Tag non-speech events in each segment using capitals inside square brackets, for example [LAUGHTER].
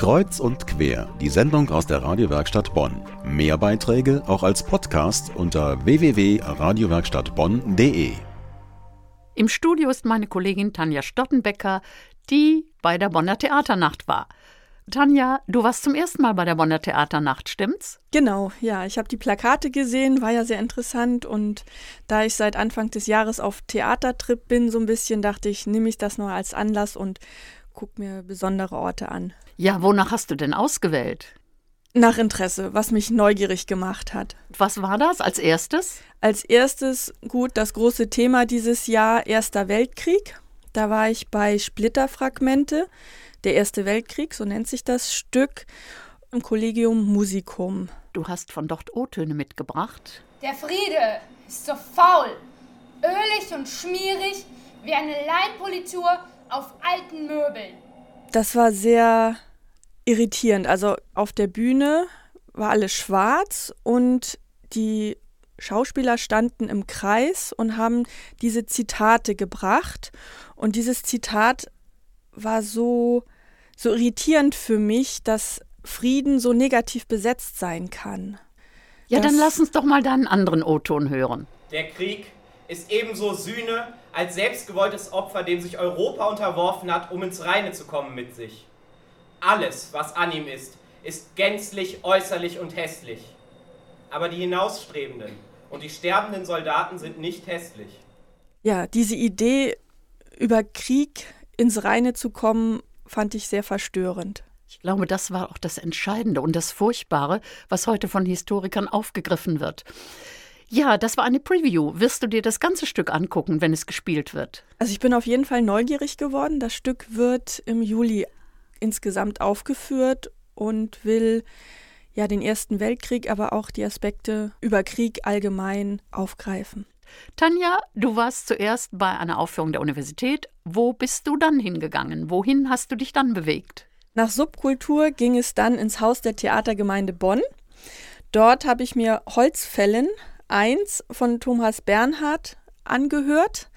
Kreuz und quer, die Sendung aus der Radiowerkstatt Bonn. Mehr Beiträge auch als Podcast unter www.radiowerkstattbonn.de. Im Studio ist meine Kollegin Tanja Stottenbecker, die bei der Bonner Theaternacht war. Tanja, du warst zum ersten Mal bei der Bonner Theaternacht, stimmt's? Genau, ja. Ich habe die Plakate gesehen, war ja sehr interessant. Und da ich seit Anfang des Jahres auf Theatertrip bin, so ein bisschen, dachte ich, nehme ich das nur als Anlass und gucke mir besondere Orte an. Ja, wonach hast du denn ausgewählt? Nach Interesse, was mich neugierig gemacht hat. Was war das als erstes? Als erstes, gut, das große Thema dieses Jahr, Erster Weltkrieg. Da war ich bei Splitterfragmente, der Erste Weltkrieg, so nennt sich das Stück, im Collegium Musicum. Du hast von dort O-Töne mitgebracht. Der Friede ist so faul, ölig und schmierig wie eine Leinpolitur auf alten Möbeln. Das war sehr irritierend. Also auf der Bühne war alles schwarz und die Schauspieler standen im Kreis und haben diese Zitate gebracht. Und dieses Zitat war so, so irritierend für mich, dass Frieden so negativ besetzt sein kann. Ja, dann lass uns doch mal deinen anderen O-Ton hören. Der Krieg ist ebenso Sühne als selbstgewolltes Opfer, dem sich Europa unterworfen hat, um ins Reine zu kommen mit sich. Alles, was an ihm ist, ist gänzlich äußerlich und hässlich. Aber die Hinausstrebenden und die sterbenden Soldaten sind nicht hässlich. Ja, diese Idee, über Krieg ins Reine zu kommen, fand ich sehr verstörend. Ich glaube, das war auch das Entscheidende und das Furchtbare, was heute von Historikern aufgegriffen wird. Ja, das war eine Preview. Wirst du dir das ganze Stück angucken, wenn es gespielt wird? Also ich bin auf jeden Fall neugierig geworden. Das Stück wird im Juli insgesamt aufgeführt und will ja den Ersten Weltkrieg, aber auch die Aspekte über Krieg allgemein aufgreifen. Tanja, du warst zuerst bei einer Aufführung der Universität. Wo bist du dann hingegangen? Wohin hast du dich dann bewegt? Nach Subkultur ging es dann ins Haus der Theatergemeinde Bonn. Dort habe ich mir Holzfällen 1 von Thomas Bernhard angehört.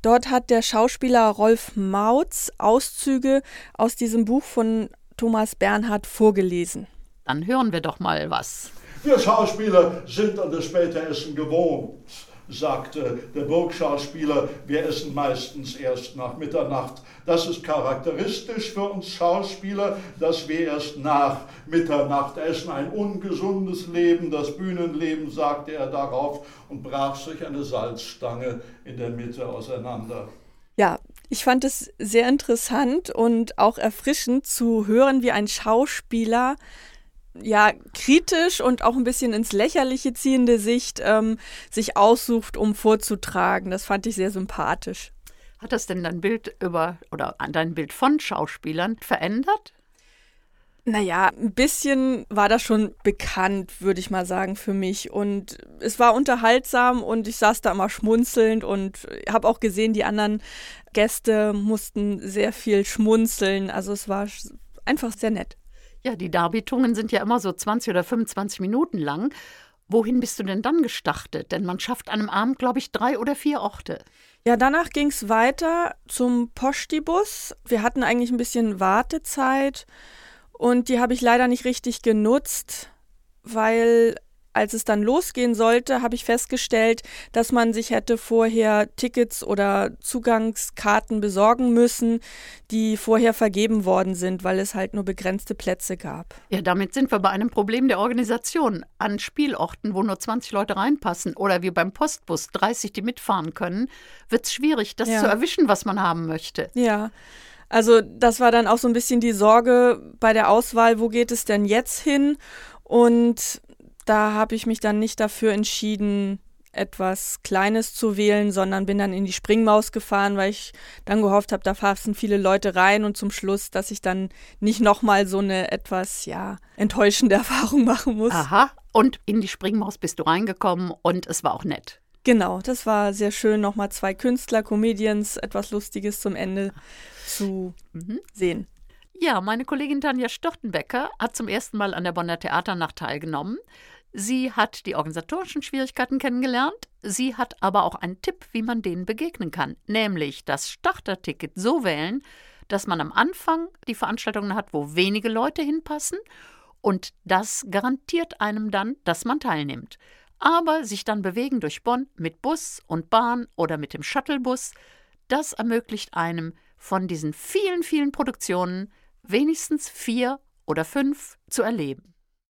Dort hat der Schauspieler Rolf Mautz Auszüge aus diesem Buch von Thomas Bernhard vorgelesen. Dann hören wir doch mal was. Wir Schauspieler sind an das Späteressen gewohnt sagte der Burgschauspieler, wir essen meistens erst nach Mitternacht. Das ist charakteristisch für uns Schauspieler, dass wir erst nach Mitternacht essen. Ein ungesundes Leben, das Bühnenleben, sagte er darauf und brach sich eine Salzstange in der Mitte auseinander. Ja, ich fand es sehr interessant und auch erfrischend zu hören, wie ein Schauspieler ja, kritisch und auch ein bisschen ins Lächerliche ziehende Sicht ähm, sich aussucht, um vorzutragen. Das fand ich sehr sympathisch. Hat das denn dein Bild über oder dein Bild von Schauspielern verändert? Naja, ein bisschen war das schon bekannt, würde ich mal sagen, für mich. Und es war unterhaltsam und ich saß da immer schmunzelnd und habe auch gesehen, die anderen Gäste mussten sehr viel schmunzeln. Also es war einfach sehr nett. Ja, die Darbietungen sind ja immer so 20 oder 25 Minuten lang. Wohin bist du denn dann gestartet? Denn man schafft an einem Abend, glaube ich, drei oder vier Orte. Ja, danach ging es weiter zum Postibus. Wir hatten eigentlich ein bisschen Wartezeit und die habe ich leider nicht richtig genutzt, weil als es dann losgehen sollte, habe ich festgestellt, dass man sich hätte vorher Tickets oder Zugangskarten besorgen müssen, die vorher vergeben worden sind, weil es halt nur begrenzte Plätze gab. Ja, damit sind wir bei einem Problem der Organisation. An Spielorten, wo nur 20 Leute reinpassen oder wie beim Postbus 30, die mitfahren können, wird es schwierig, das ja. zu erwischen, was man haben möchte. Ja. Also das war dann auch so ein bisschen die Sorge bei der Auswahl, wo geht es denn jetzt hin? Und da habe ich mich dann nicht dafür entschieden, etwas Kleines zu wählen, sondern bin dann in die Springmaus gefahren, weil ich dann gehofft habe, da fassen viele Leute rein und zum Schluss, dass ich dann nicht nochmal so eine etwas, ja, enttäuschende [LAUGHS] Erfahrung machen muss. Aha, und in die Springmaus bist du reingekommen und es war auch nett. Genau, das war sehr schön, nochmal zwei Künstler, Comedians, etwas Lustiges zum Ende zu mhm. sehen. Ja, meine Kollegin Tanja Störtenbecker hat zum ersten Mal an der Bonner Theaternacht teilgenommen. Sie hat die organisatorischen Schwierigkeiten kennengelernt. Sie hat aber auch einen Tipp, wie man denen begegnen kann, nämlich das Starterticket so wählen, dass man am Anfang die Veranstaltungen hat, wo wenige Leute hinpassen und das garantiert einem dann, dass man teilnimmt. Aber sich dann bewegen durch Bonn mit Bus und Bahn oder mit dem Shuttlebus, das ermöglicht einem von diesen vielen, vielen Produktionen wenigstens vier oder fünf zu erleben.